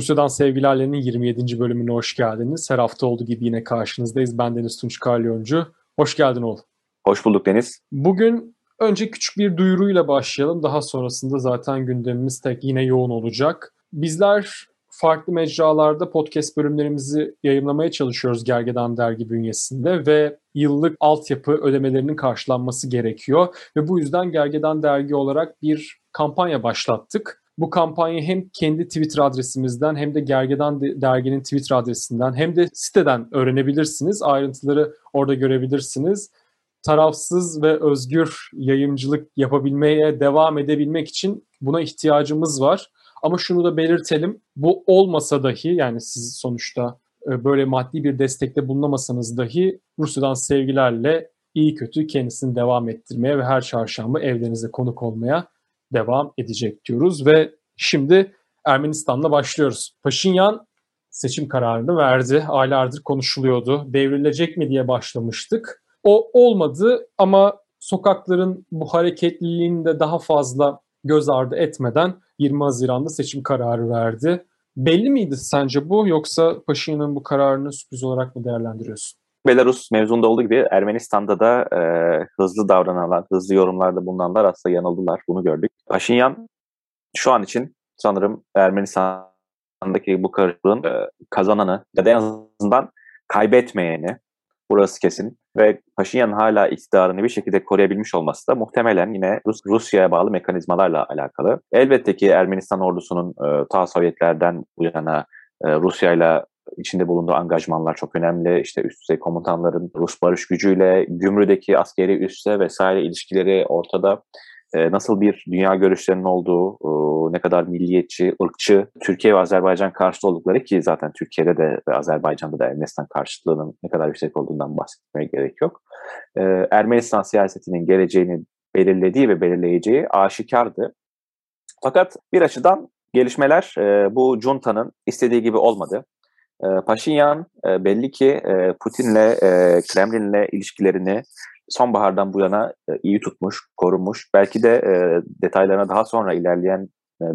Rusya'dan Sevgilerle'nin 27. bölümüne hoş geldiniz. Her hafta olduğu gibi yine karşınızdayız. Ben Deniz Tunç Kalyoncu. Hoş geldin oğlum. Hoş bulduk Deniz. Bugün önce küçük bir duyuruyla başlayalım. Daha sonrasında zaten gündemimiz tek yine yoğun olacak. Bizler farklı mecralarda podcast bölümlerimizi yayınlamaya çalışıyoruz Gergedan Dergi bünyesinde ve yıllık altyapı ödemelerinin karşılanması gerekiyor. Ve bu yüzden Gergedan Dergi olarak bir kampanya başlattık. Bu kampanyayı hem kendi Twitter adresimizden hem de Gergedan Dergi'nin Twitter adresinden hem de siteden öğrenebilirsiniz. Ayrıntıları orada görebilirsiniz. Tarafsız ve özgür yayıncılık yapabilmeye devam edebilmek için buna ihtiyacımız var. Ama şunu da belirtelim. Bu olmasa dahi yani siz sonuçta e, böyle maddi bir destekte bulunamasanız dahi Rusya'dan sevgilerle iyi kötü kendisini devam ettirmeye ve her çarşamba evlerinize konuk olmaya devam edecek diyoruz ve şimdi Ermenistan'la başlıyoruz. Paşinyan seçim kararını verdi. Aylardır konuşuluyordu. Devrilecek mi diye başlamıştık. O olmadı ama sokakların bu hareketliliğini de daha fazla göz ardı etmeden 20 Haziran'da seçim kararı verdi. Belli miydi sence bu yoksa Paşinyan'ın bu kararını sürpriz olarak mı değerlendiriyorsun? Belarus mevzunda olduğu gibi Ermenistan'da da e, hızlı davrananlar, hızlı yorumlarda bulunanlar aslında yanıldılar. Bunu gördük. Paşinyan şu an için sanırım Ermenistan'daki bu karışıklığın e, kazananı ya da en azından kaybetmeyeni burası kesin ve Paşinyan hala iktidarını bir şekilde koruyabilmiş olması da muhtemelen yine Rus Rusya'ya bağlı mekanizmalarla alakalı. Elbette ki Ermenistan ordusunun e, ta Sovyetlerden bu yana e, Rusya ile içinde bulunduğu angajmanlar çok önemli. İşte üst düzey komutanların Rus barış gücüyle, gümrüdeki askeri üste vesaire ilişkileri ortada. Ee, nasıl bir dünya görüşlerinin olduğu, ne kadar milliyetçi, ırkçı, Türkiye ve Azerbaycan karşıtı oldukları ki zaten Türkiye'de de ve Azerbaycan'da da Ermenistan karşıtlığının ne kadar yüksek olduğundan bahsetmeye gerek yok. Ee, Ermenistan siyasetinin geleceğini belirlediği ve belirleyeceği aşikardı. Fakat bir açıdan gelişmeler e, bu junta'nın istediği gibi olmadı. E, Paşinyan e, belli ki e, Putin'le, e, Kremlin'le ilişkilerini sonbahardan bu yana e, iyi tutmuş, korumuş. Belki de e, detaylarına daha sonra ilerleyen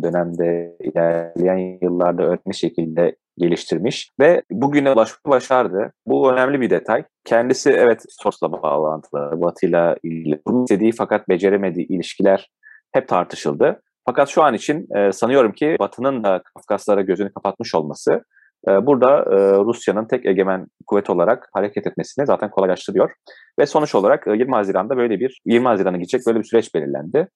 dönemde, ilerleyen yıllarda önemli şekilde geliştirmiş ve bugüne ulaşmayı başardı. Bu önemli bir detay. Kendisi evet Sos'la bağlantılı, Batı'yla istediği fakat beceremediği ilişkiler hep tartışıldı. Fakat şu an için sanıyorum ki Batı'nın da Kafkaslara gözünü kapatmış olması ee, burada e, Rusya'nın tek egemen kuvvet olarak hareket etmesini zaten kolaylaştırıyor. Ve sonuç olarak 20 e, Haziran'da böyle bir 20 Haziran'a gidecek böyle bir süreç belirlendi.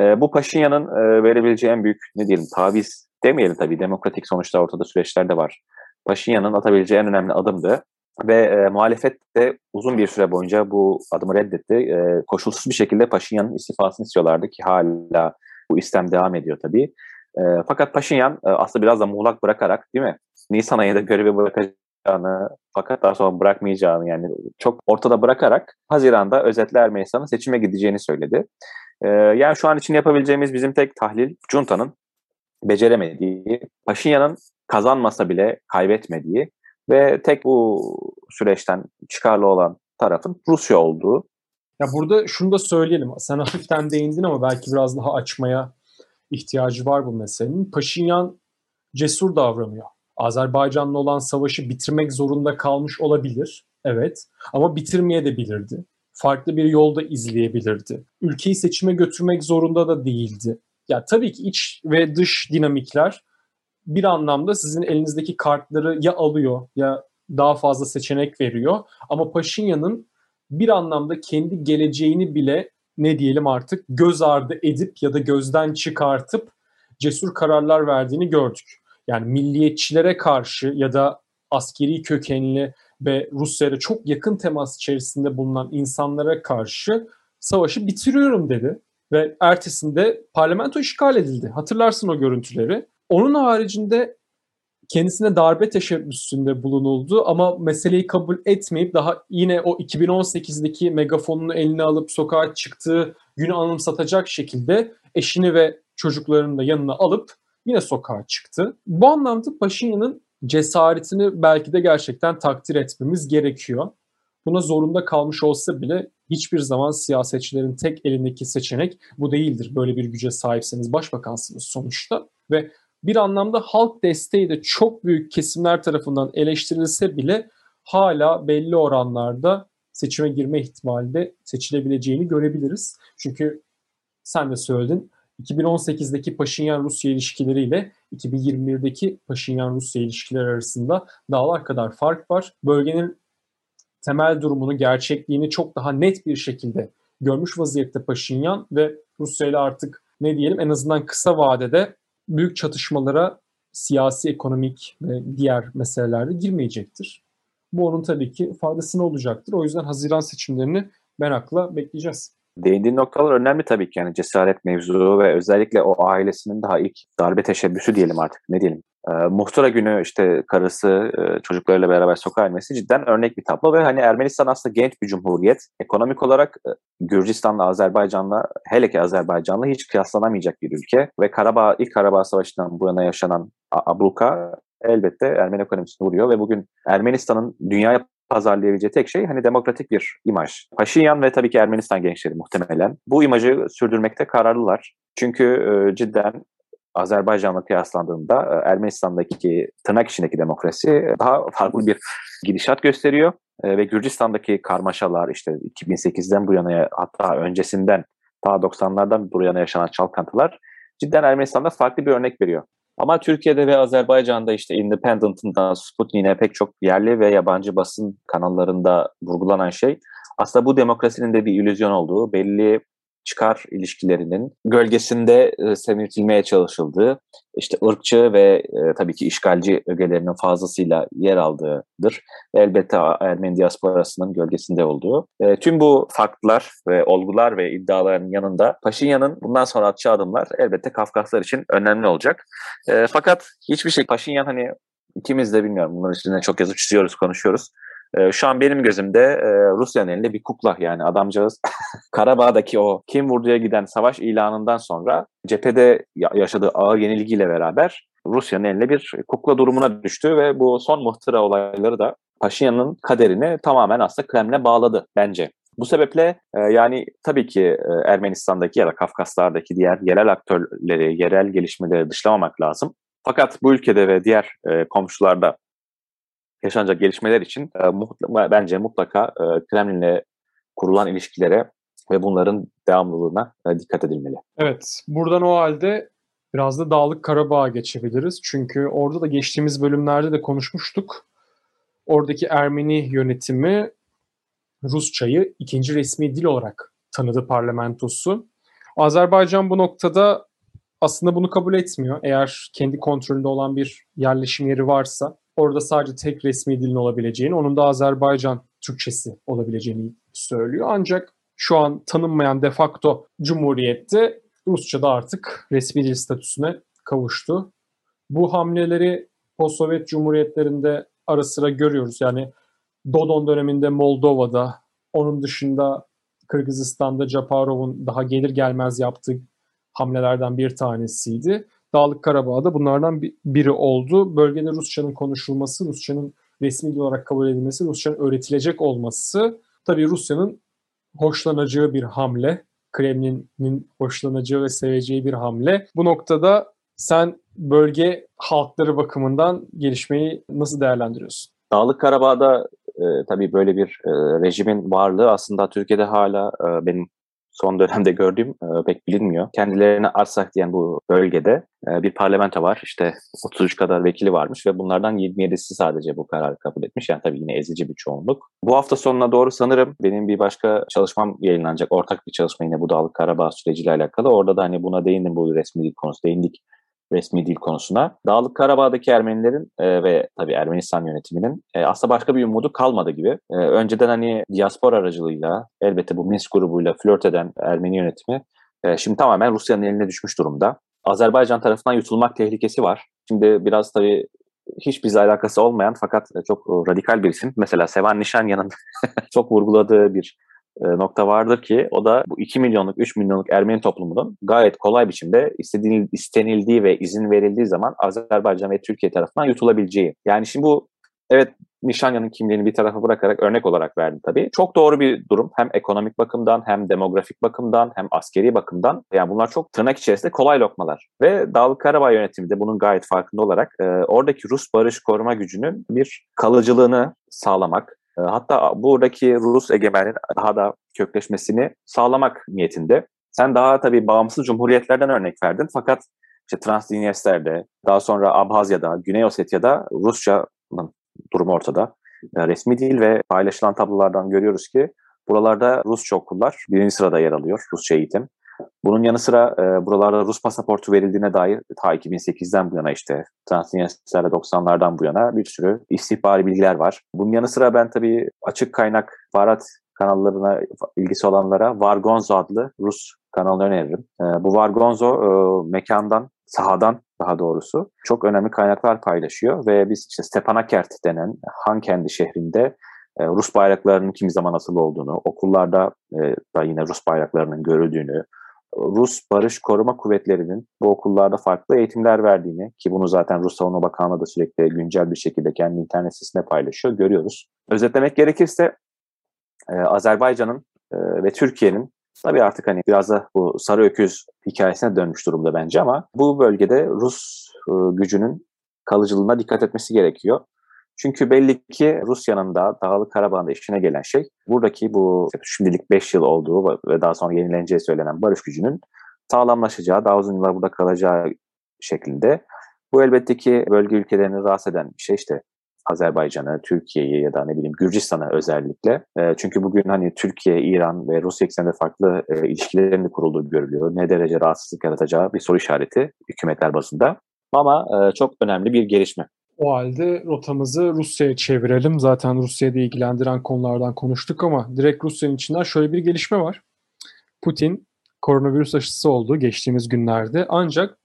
E, bu Paşinyan'ın verebileceği en büyük ne diyelim taviz demeyelim tabii demokratik sonuçta ortada süreçler de var. Paşinyan'ın atabileceği en önemli adımdı ve e, muhalefet de uzun bir süre boyunca bu adımı reddetti. E, koşulsuz bir şekilde Paşinyan'ın istifasını istiyorlardı ki hala bu istem devam ediyor tabii. E, fakat Paşinyan e, aslında biraz da muğlak bırakarak değil mi? Nisan ayında görevi bırakacağını fakat daha sonra bırakmayacağını yani çok ortada bırakarak Haziran'da özetle Ermenistan'ın seçime gideceğini söyledi. E, yani şu an için yapabileceğimiz bizim tek tahlil Junta'nın beceremediği, Paşinyan'ın kazanmasa bile kaybetmediği ve tek bu süreçten çıkarlı olan tarafın Rusya olduğu. Ya burada şunu da söyleyelim. Sen hafiften değindin ama belki biraz daha açmaya ihtiyacı var bu meselenin. Paşinyan cesur davranıyor. Azerbaycan'la olan savaşı bitirmek zorunda kalmış olabilir. Evet. Ama bitirmeye de bilirdi. Farklı bir yolda izleyebilirdi. Ülkeyi seçime götürmek zorunda da değildi. Ya tabii ki iç ve dış dinamikler bir anlamda sizin elinizdeki kartları ya alıyor ya daha fazla seçenek veriyor. Ama Paşinyan'ın bir anlamda kendi geleceğini bile ne diyelim artık göz ardı edip ya da gözden çıkartıp cesur kararlar verdiğini gördük. Yani milliyetçilere karşı ya da askeri kökenli ve Rusya'ya çok yakın temas içerisinde bulunan insanlara karşı savaşı bitiriyorum dedi. Ve ertesinde parlamento işgal edildi. Hatırlarsın o görüntüleri. Onun haricinde kendisine darbe teşebbüsünde bulunuldu ama meseleyi kabul etmeyip daha yine o 2018'deki megafonunu eline alıp sokağa çıktığı günü anımsatacak şekilde eşini ve çocuklarını da yanına alıp yine sokağa çıktı. Bu anlamda Paşinyan'ın cesaretini belki de gerçekten takdir etmemiz gerekiyor. Buna zorunda kalmış olsa bile hiçbir zaman siyasetçilerin tek elindeki seçenek bu değildir. Böyle bir güce sahipseniz başbakansınız sonuçta ve bir anlamda halk desteği de çok büyük kesimler tarafından eleştirilse bile hala belli oranlarda seçime girme ihtimali de seçilebileceğini görebiliriz. Çünkü sen de söyledin 2018'deki Paşinyan-Rusya ilişkileriyle 2021'deki Paşinyan-Rusya ilişkileri arasında dağlar kadar fark var. Bölgenin temel durumunu, gerçekliğini çok daha net bir şekilde görmüş vaziyette Paşinyan ve Rusya ile artık ne diyelim en azından kısa vadede büyük çatışmalara siyasi, ekonomik ve diğer meselelerde girmeyecektir. Bu onun tabii ki faydasına olacaktır. O yüzden Haziran seçimlerini merakla bekleyeceğiz. Değindiğin noktalar önemli tabii ki. Yani cesaret mevzu ve özellikle o ailesinin daha ilk darbe teşebbüsü diyelim artık ne diyelim. E, muhtıra günü işte karısı e, çocuklarıyla beraber sokağa inmesi cidden örnek bir tablo ve hani Ermenistan aslında genç bir cumhuriyet. Ekonomik olarak e, Gürcistan'la Azerbaycan'la hele ki Azerbaycan'la hiç kıyaslanamayacak bir ülke ve Karabağ ilk Karabağ Savaşı'ndan bu yana yaşanan abluka elbette Ermeni ekonomisini vuruyor ve bugün Ermenistan'ın dünyaya pazarlayabileceği tek şey hani demokratik bir imaj. Paşinyan ve tabii ki Ermenistan gençleri muhtemelen bu imajı sürdürmekte kararlılar. Çünkü e, cidden Azerbaycan'la kıyaslandığında e, Ermenistan'daki tırnak içindeki demokrasi daha farklı bir gidişat gösteriyor. E, ve Gürcistan'daki karmaşalar işte 2008'den bu yana hatta öncesinden ta 90'lardan bu yana yaşanan çalkantılar cidden Ermenistan'da farklı bir örnek veriyor. Ama Türkiye'de ve Azerbaycan'da işte Independent'ından Sputnik'e pek çok yerli ve yabancı basın kanallarında vurgulanan şey aslında bu demokrasinin de bir illüzyon olduğu, belli çıkar ilişkilerinin gölgesinde e, semirtilmeye çalışıldığı, işte ırkçı ve e, tabii ki işgalci ögelerinin fazlasıyla yer aldığıdır. Elbette Ermeni diasporasının gölgesinde olduğu. E, tüm bu faktlar ve olgular ve iddiaların yanında Paşinyan'ın bundan sonra atacağı adımlar elbette Kafkaslar için önemli olacak. E, fakat hiçbir şey Paşinyan hani ikimiz de bilmiyorum bunların üstüne çok yazıp çiziyoruz, konuşuyoruz. E, şu an benim gözümde e, Rusya'nın elinde bir kukla yani adamcağız Karabağ'daki o kim vurduya giden savaş ilanından sonra cephede yaşadığı ağır yenilgiyle beraber Rusya'nın eline bir kukla durumuna düştü ve bu son muhtıra olayları da Paşinyan'ın kaderini tamamen aslında Kreml'e bağladı bence. Bu sebeple e, yani tabii ki e, Ermenistan'daki ya da Kafkaslar'daki diğer yerel aktörleri, yerel gelişmeleri dışlamamak lazım. Fakat bu ülkede ve diğer e, komşularda yaşanacak gelişmeler için e, mutla, bence mutlaka e, Kremlin'le kurulan ilişkilere ve bunların devamlılığına e, dikkat edilmeli. Evet, buradan o halde biraz da Dağlık Karabağ'a geçebiliriz. Çünkü orada da geçtiğimiz bölümlerde de konuşmuştuk. Oradaki Ermeni yönetimi Rusçayı ikinci resmi dil olarak tanıdı parlamentosu. Azerbaycan bu noktada aslında bunu kabul etmiyor. Eğer kendi kontrolünde olan bir yerleşim yeri varsa orada sadece tek resmi dilin olabileceğini, onun da Azerbaycan Türkçesi olabileceğini söylüyor. Ancak şu an tanınmayan de facto cumhuriyette Rusça da artık resmi dil statüsüne kavuştu. Bu hamleleri o Sovyet Cumhuriyetlerinde ara sıra görüyoruz. Yani Dodon döneminde Moldova'da, onun dışında Kırgızistan'da Japarov'un daha gelir gelmez yaptığı hamlelerden bir tanesiydi. Dağlık Karabağ'da bunlardan biri oldu. Bölgede Rusçanın konuşulması, Rusçanın resmi olarak kabul edilmesi, Rusçanın öğretilecek olması tabii Rusya'nın hoşlanacağı bir hamle. Kremlin'in hoşlanacağı ve seveceği bir hamle. Bu noktada sen bölge halkları bakımından gelişmeyi nasıl değerlendiriyorsun? Dağlık Karabağ'da e, tabii böyle bir e, rejimin varlığı aslında Türkiye'de hala e, benim son dönemde gördüğüm e, pek bilinmiyor. Kendilerine Arsak diyen bu bölgede e, bir parlamento var. İşte 33 kadar vekili varmış ve bunlardan 27'si sadece bu kararı kabul etmiş. Yani tabii yine ezici bir çoğunluk. Bu hafta sonuna doğru sanırım benim bir başka çalışmam yayınlanacak. Ortak bir çalışma yine bu Dağlık Karabağ süreciyle alakalı. Orada da hani buna değindim bu resmi konusu değindik resmi dil konusuna. Dağlık Karabağ'daki Ermenilerin e, ve tabii Ermenistan yönetiminin e, aslında başka bir umudu kalmadı gibi. E, önceden hani diaspor aracılığıyla elbette bu Minsk grubuyla flört eden Ermeni yönetimi e, şimdi tamamen Rusya'nın eline düşmüş durumda. Azerbaycan tarafından yutulmak tehlikesi var. Şimdi biraz tabii hiç bizle alakası olmayan fakat çok radikal bir isim. Mesela Sevan Nişanyan'ın çok vurguladığı bir e, nokta vardır ki o da bu 2 milyonluk 3 milyonluk Ermeni toplumunun gayet kolay biçimde istediği, istenildiği ve izin verildiği zaman Azerbaycan ve Türkiye tarafından yutulabileceği. Yani şimdi bu evet Nişanya'nın kimliğini bir tarafa bırakarak örnek olarak verdim tabii. Çok doğru bir durum. Hem ekonomik bakımdan hem demografik bakımdan hem askeri bakımdan. Yani bunlar çok tırnak içerisinde kolay lokmalar. Ve Dağlık Karabağ yönetimi de bunun gayet farkında olarak e, oradaki Rus barış koruma gücünün bir kalıcılığını sağlamak, e, hatta buradaki Rus egemenliğin daha da kökleşmesini sağlamak niyetinde. Sen daha tabii bağımsız cumhuriyetlerden örnek verdin fakat işte Transdinyester'de, daha sonra Abhazya'da, Güney Osetya'da Rusça durum ortada. E, resmi değil ve paylaşılan tablolardan görüyoruz ki buralarda Rusça okullar birinci sırada yer alıyor, Rusça eğitim. Bunun yanı sıra e, buralarda Rus pasaportu verildiğine dair ta 2008'den bu yana işte Transnistria 90'lardan bu yana bir sürü istihbari bilgiler var. Bunun yanı sıra ben tabii açık kaynak Farhat kanallarına ilgisi olanlara Vargonzo adlı Rus kanalını öneririm. E, bu Vargonzo e, mekandan, sahadan daha doğrusu çok önemli kaynaklar paylaşıyor ve biz işte Stepanakert denen Hankendi şehrinde e, Rus bayraklarının kimi zaman asıl olduğunu, okullarda e, da yine Rus bayraklarının görüldüğünü, Rus Barış Koruma Kuvvetleri'nin bu okullarda farklı eğitimler verdiğini ki bunu zaten Rus Savunma Bakanlığı da sürekli güncel bir şekilde kendi internet sitesinde paylaşıyor, görüyoruz. Özetlemek gerekirse e, Azerbaycan'ın e, ve Türkiye'nin tabii artık hani biraz da bu sarı öküz hikayesine dönmüş durumda bence ama bu bölgede Rus e, gücünün kalıcılığına dikkat etmesi gerekiyor. Çünkü belli ki Rusya'nın da Dağlık Karabağ'ın işine gelen şey buradaki bu şimdilik 5 yıl olduğu ve daha sonra yenileneceği söylenen barış gücünün sağlamlaşacağı, daha uzun yıllar burada kalacağı şeklinde. Bu elbette ki bölge ülkelerini rahatsız eden bir şey işte Azerbaycan'ı, Türkiye'yi ya da ne bileyim Gürcistan'ı özellikle. E, çünkü bugün hani Türkiye, İran ve Rusya ekseninde farklı e, ilişkilerin kurulduğu görülüyor. Ne derece rahatsızlık yaratacağı bir soru işareti hükümetler bazında. Ama e, çok önemli bir gelişme. O halde rotamızı Rusya'ya çevirelim. Zaten Rusya'yı ilgilendiren konulardan konuştuk ama direkt Rusya'nın içinden şöyle bir gelişme var. Putin koronavirüs aşısı oldu geçtiğimiz günlerde. Ancak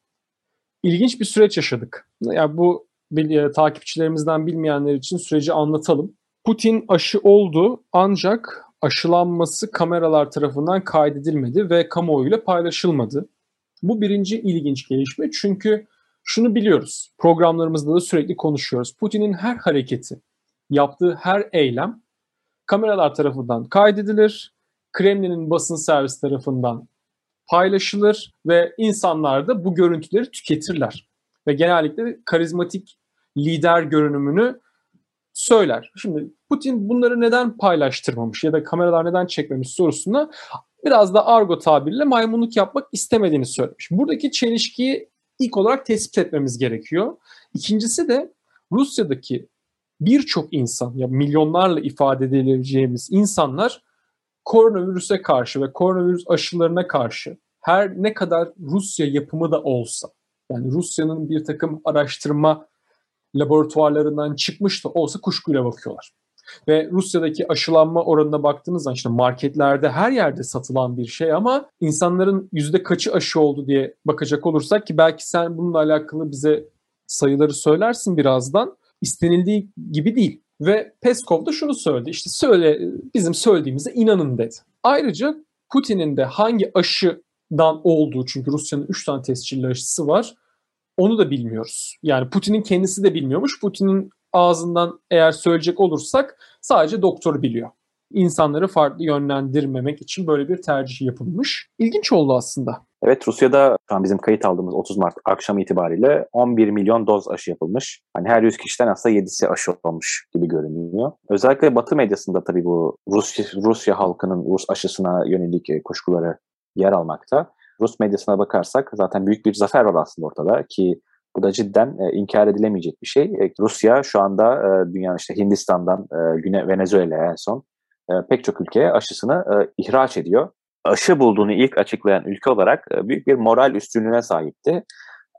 ilginç bir süreç yaşadık. Yani bu e, takipçilerimizden bilmeyenler için süreci anlatalım. Putin aşı oldu ancak aşılanması kameralar tarafından kaydedilmedi ve kamuoyuyla paylaşılmadı. Bu birinci ilginç gelişme çünkü şunu biliyoruz. Programlarımızda da sürekli konuşuyoruz. Putin'in her hareketi, yaptığı her eylem kameralar tarafından kaydedilir. Kremlin'in basın servis tarafından paylaşılır ve insanlar da bu görüntüleri tüketirler. Ve genellikle karizmatik lider görünümünü söyler. Şimdi Putin bunları neden paylaştırmamış ya da kameralar neden çekmemiş sorusuna biraz da argo tabirle maymunluk yapmak istemediğini söylemiş. Buradaki çelişkiyi ilk olarak tespit etmemiz gerekiyor. İkincisi de Rusya'daki birçok insan ya milyonlarla ifade edebileceğimiz insanlar koronavirüse karşı ve koronavirüs aşılarına karşı her ne kadar Rusya yapımı da olsa yani Rusya'nın bir takım araştırma laboratuvarlarından çıkmış da olsa kuşkuyla bakıyorlar. Ve Rusya'daki aşılanma oranına baktığınız zaman işte marketlerde her yerde satılan bir şey ama insanların yüzde kaçı aşı oldu diye bakacak olursak ki belki sen bununla alakalı bize sayıları söylersin birazdan. İstenildiği gibi değil. Ve Peskov da şunu söyledi. İşte söyle bizim söylediğimize inanın dedi. Ayrıca Putin'in de hangi aşıdan olduğu çünkü Rusya'nın 3 tane tescilli aşısı var. Onu da bilmiyoruz. Yani Putin'in kendisi de bilmiyormuş. Putin'in ağzından eğer söyleyecek olursak sadece doktor biliyor. İnsanları farklı yönlendirmemek için böyle bir tercih yapılmış. İlginç oldu aslında. Evet Rusya'da şu an bizim kayıt aldığımız 30 Mart akşam itibariyle 11 milyon doz aşı yapılmış. Hani her 100 kişiden aslında 7'si aşı olmuş gibi görünüyor. Özellikle Batı medyasında tabii bu Rusya, Rusya halkının Rus aşısına yönelik kuşkuları yer almakta. Rus medyasına bakarsak zaten büyük bir zafer var aslında ortada ki bu da cidden e, inkar edilemeyecek bir şey. E, Rusya şu anda e, dünya işte Hindistan'dan e, Güney Venezuela'ya en son e, pek çok ülkeye aşısını e, ihraç ediyor. Aşı bulduğunu ilk açıklayan ülke olarak e, büyük bir moral üstünlüğüne sahipti.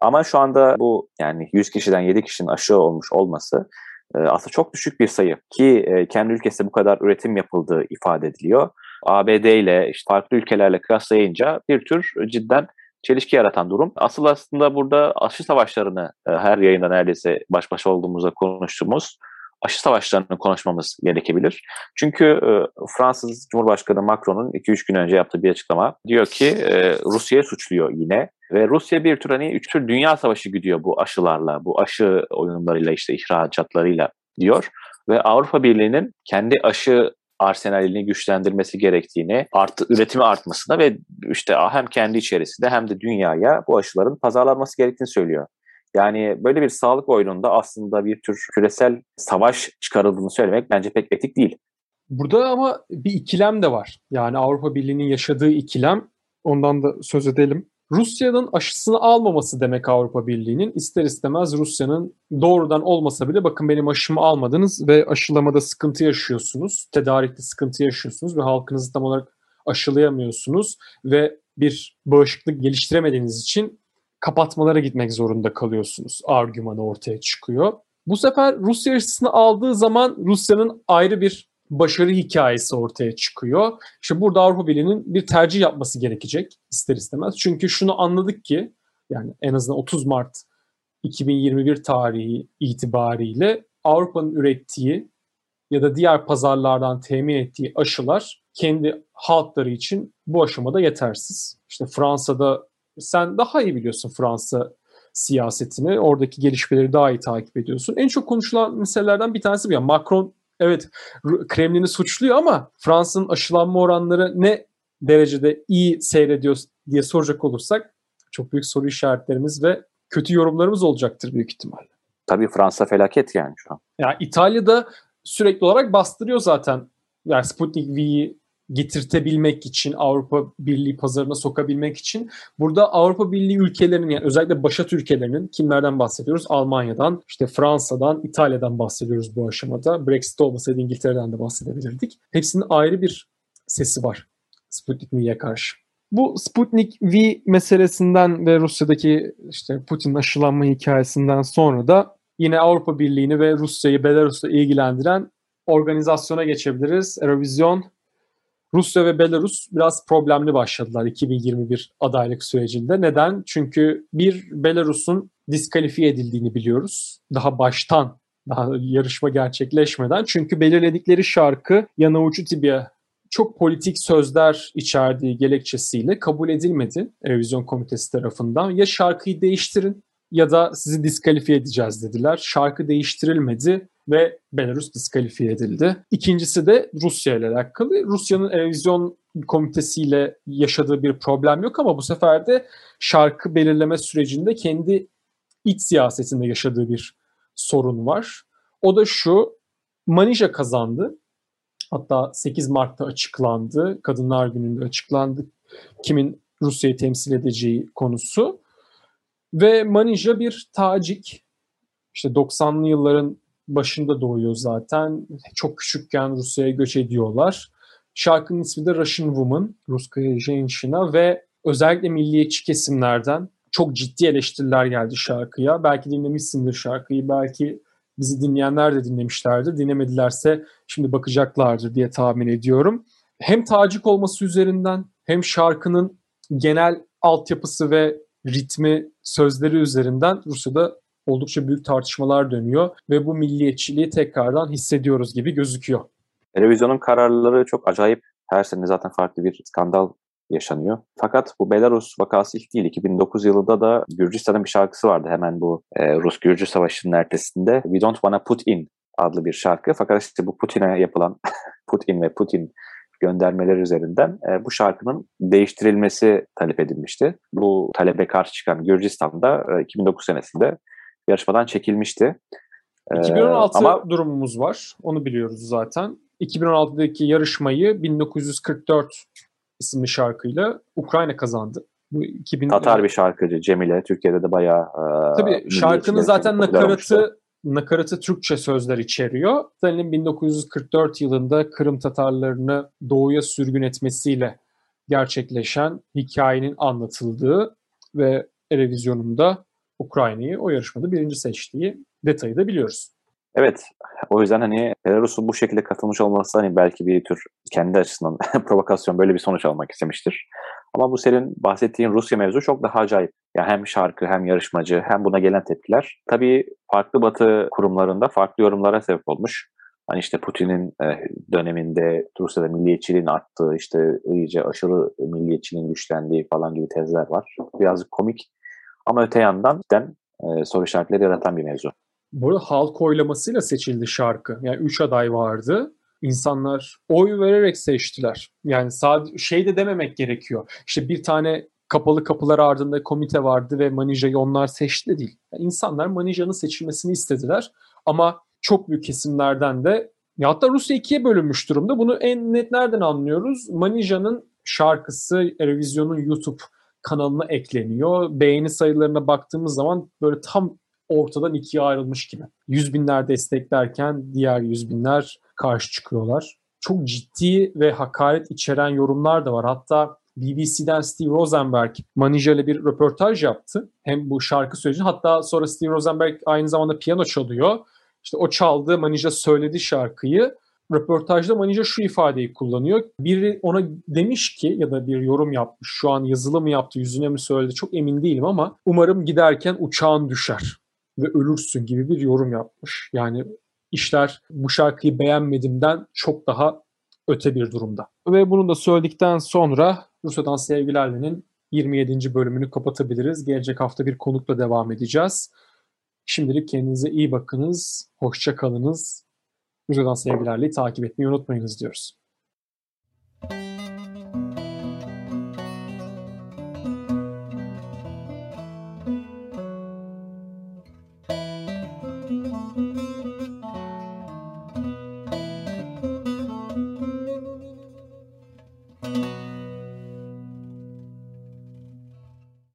Ama şu anda bu yani 100 kişiden 7 kişinin aşı olmuş olması e, aslında çok düşük bir sayı ki e, kendi ülkesinde bu kadar üretim yapıldığı ifade ediliyor. ABD ile işte farklı ülkelerle kıyaslayınca bir tür cidden çelişki yaratan durum. Asıl aslında burada aşı savaşlarını e, her yayında neredeyse baş başa olduğumuzda konuştuğumuz aşı savaşlarını konuşmamız gerekebilir. Çünkü e, Fransız Cumhurbaşkanı Macron'un 2-3 gün önce yaptığı bir açıklama diyor ki e, Rusya'yı suçluyor yine ve Rusya bir tür hani üç tür dünya savaşı gidiyor bu aşılarla, bu aşı oyunlarıyla işte ihracatlarıyla diyor. ve Avrupa Birliği'nin kendi aşı arsenalini güçlendirmesi gerektiğini, artı üretimi artmasına ve işte hem kendi içerisinde hem de dünyaya bu aşıların pazarlanması gerektiğini söylüyor. Yani böyle bir sağlık oyununda aslında bir tür küresel savaş çıkarıldığını söylemek bence pek etik değil. Burada ama bir ikilem de var. Yani Avrupa Birliği'nin yaşadığı ikilem ondan da söz edelim. Rusya'nın aşısını almaması demek Avrupa Birliği'nin. ister istemez Rusya'nın doğrudan olmasa bile bakın benim aşımı almadınız ve aşılamada sıkıntı yaşıyorsunuz. Tedarikte sıkıntı yaşıyorsunuz ve halkınızı tam olarak aşılayamıyorsunuz ve bir bağışıklık geliştiremediğiniz için kapatmalara gitmek zorunda kalıyorsunuz. Argümanı ortaya çıkıyor. Bu sefer Rusya aşısını aldığı zaman Rusya'nın ayrı bir başarı hikayesi ortaya çıkıyor. İşte burada Avrupa Birliği'nin bir tercih yapması gerekecek ister istemez. Çünkü şunu anladık ki yani en azından 30 Mart 2021 tarihi itibariyle Avrupa'nın ürettiği ya da diğer pazarlardan temin ettiği aşılar kendi halkları için bu aşamada yetersiz. İşte Fransa'da sen daha iyi biliyorsun Fransa siyasetini, oradaki gelişmeleri daha iyi takip ediyorsun. En çok konuşulan meselelerden bir tanesi bu. Yani Macron evet Kremlin'i suçluyor ama Fransa'nın aşılanma oranları ne derecede iyi seyrediyor diye soracak olursak çok büyük soru işaretlerimiz ve kötü yorumlarımız olacaktır büyük ihtimalle. Tabii Fransa felaket yani şu an. Yani İtalya'da sürekli olarak bastırıyor zaten. Yani Sputnik V'yi getirtebilmek için Avrupa Birliği pazarına sokabilmek için burada Avrupa Birliği ülkelerinin yani özellikle başat ülkelerinin kimlerden bahsediyoruz? Almanya'dan, işte Fransa'dan, İtalya'dan bahsediyoruz bu aşamada. Brexit olmasaydı İngiltere'den de bahsedebilirdik. Hepsinin ayrı bir sesi var Sputnik V'ye karşı. Bu Sputnik V meselesinden ve Rusya'daki işte Putin aşılanma hikayesinden sonra da yine Avrupa Birliği'ni ve Rusya'yı Belarus'la ilgilendiren organizasyona geçebiliriz. Eurovision Rusya ve Belarus biraz problemli başladılar 2021 adaylık sürecinde. Neden? Çünkü bir Belarus'un diskalifiye edildiğini biliyoruz. Daha baştan, daha yarışma gerçekleşmeden. Çünkü belirledikleri şarkı Yanavucu Tibia çok politik sözler içerdiği gerekçesiyle kabul edilmedi Revizyon Komitesi tarafından. Ya şarkıyı değiştirin ya da sizi diskalifiye edeceğiz dediler. Şarkı değiştirilmedi ve Belarus diskalifiye edildi. İkincisi de Rusya ile alakalı. Rusya'nın Erevizyon komitesiyle yaşadığı bir problem yok ama bu sefer de şarkı belirleme sürecinde kendi iç siyasetinde yaşadığı bir sorun var. O da şu, Manija kazandı. Hatta 8 Mart'ta açıklandı. Kadınlar Günü'nde açıklandı. Kimin Rusya'yı temsil edeceği konusu. Ve Manija bir tacik. İşte 90'lı yılların başında doğuyor zaten. Çok küçükken Rusya'ya göç ediyorlar. Şarkının ismi de Russian Woman, Ruskaya Jenshina ve özellikle milliyetçi kesimlerden çok ciddi eleştiriler geldi şarkıya. Belki dinlemişsindir şarkıyı, belki bizi dinleyenler de dinlemişlerdir. Dinlemedilerse şimdi bakacaklardır diye tahmin ediyorum. Hem tacik olması üzerinden hem şarkının genel altyapısı ve ritmi, sözleri üzerinden Rusya'da oldukça büyük tartışmalar dönüyor ve bu milliyetçiliği tekrardan hissediyoruz gibi gözüküyor. Televizyonun kararları çok acayip. Her sene zaten farklı bir skandal yaşanıyor. Fakat bu Belarus vakası ilk değil. 2009 yılında da Gürcistan'ın bir şarkısı vardı hemen bu e, Rus-Gürcü Savaşı'nın ertesinde. We Don't Wanna Put In adlı bir şarkı. Fakat işte bu Putin'e yapılan Putin ve Putin göndermeler üzerinden e, bu şarkının değiştirilmesi talep edilmişti. Bu talebe karşı çıkan Gürcistan'da e, 2009 senesinde yarışmadan çekilmişti. 2016 ee, ama... durumumuz var. Onu biliyoruz zaten. 2016'daki yarışmayı 1944 isimli şarkıyla Ukrayna kazandı. Bu 2000 Tatar bir şarkıcı Cemile. Türkiye'de de bayağı e, Tabii şarkının zaten nakaratı nakaratı Türkçe sözler içeriyor. Stalin'in 1944 yılında Kırım Tatarlarını doğuya sürgün etmesiyle gerçekleşen hikayenin anlatıldığı ve Erevizyon'unda Ukrayna'yı o yarışmada birinci seçtiği detayı da biliyoruz. Evet. O yüzden hani Belarus'un bu şekilde katılmış olması hani belki bir tür kendi açısından provokasyon böyle bir sonuç almak istemiştir. Ama bu senin bahsettiğin Rusya mevzu çok daha acayip. Yani hem şarkı hem yarışmacı hem buna gelen tepkiler. Tabii farklı batı kurumlarında farklı yorumlara sebep olmuş. Hani işte Putin'in e, döneminde Rusya'da milliyetçiliğin arttığı, işte iyice aşırı milliyetçiliğin güçlendiği falan gibi tezler var. Birazcık komik ama öte yandan cidden e, soru işaretleri yaratan bir mevzu. Bu arada halk oylamasıyla seçildi şarkı. Yani 3 aday vardı. İnsanlar oy vererek seçtiler. Yani sadece şey de dememek gerekiyor. İşte bir tane kapalı kapılar ardında komite vardı ve Manija'yı onlar seçti de değil. Yani insanlar Manija'nın seçilmesini istediler. Ama çok büyük kesimlerden de ya hatta Rusya ikiye bölünmüş durumda. Bunu en net nereden anlıyoruz? Manija'nın şarkısı Eurovision'un YouTube kanalına ekleniyor. Beğeni sayılarına baktığımız zaman böyle tam ortadan ikiye ayrılmış gibi. Yüz binler desteklerken diğer yüz binler karşı çıkıyorlar. Çok ciddi ve hakaret içeren yorumlar da var. Hatta BBC'den Steve Rosenberg Manija ile bir röportaj yaptı. Hem bu şarkı sürecinde hatta sonra Steve Rosenberg aynı zamanda piyano çalıyor. İşte o çaldığı Manija söyledi şarkıyı. Röportajda Manija şu ifadeyi kullanıyor. Biri ona demiş ki ya da bir yorum yapmış. Şu an yazılı mı yaptı, yüzüne mi söyledi çok emin değilim ama umarım giderken uçağın düşer ve ölürsün gibi bir yorum yapmış. Yani işler bu şarkıyı beğenmedimden çok daha öte bir durumda. Ve bunu da söyledikten sonra Rusya'dan Sevgilerle'nin 27. bölümünü kapatabiliriz. Gelecek hafta bir konukla devam edeceğiz. Şimdilik kendinize iyi bakınız, hoşça kalınız. Müzeden sevgilerle takip etmeyi unutmayınız diyoruz.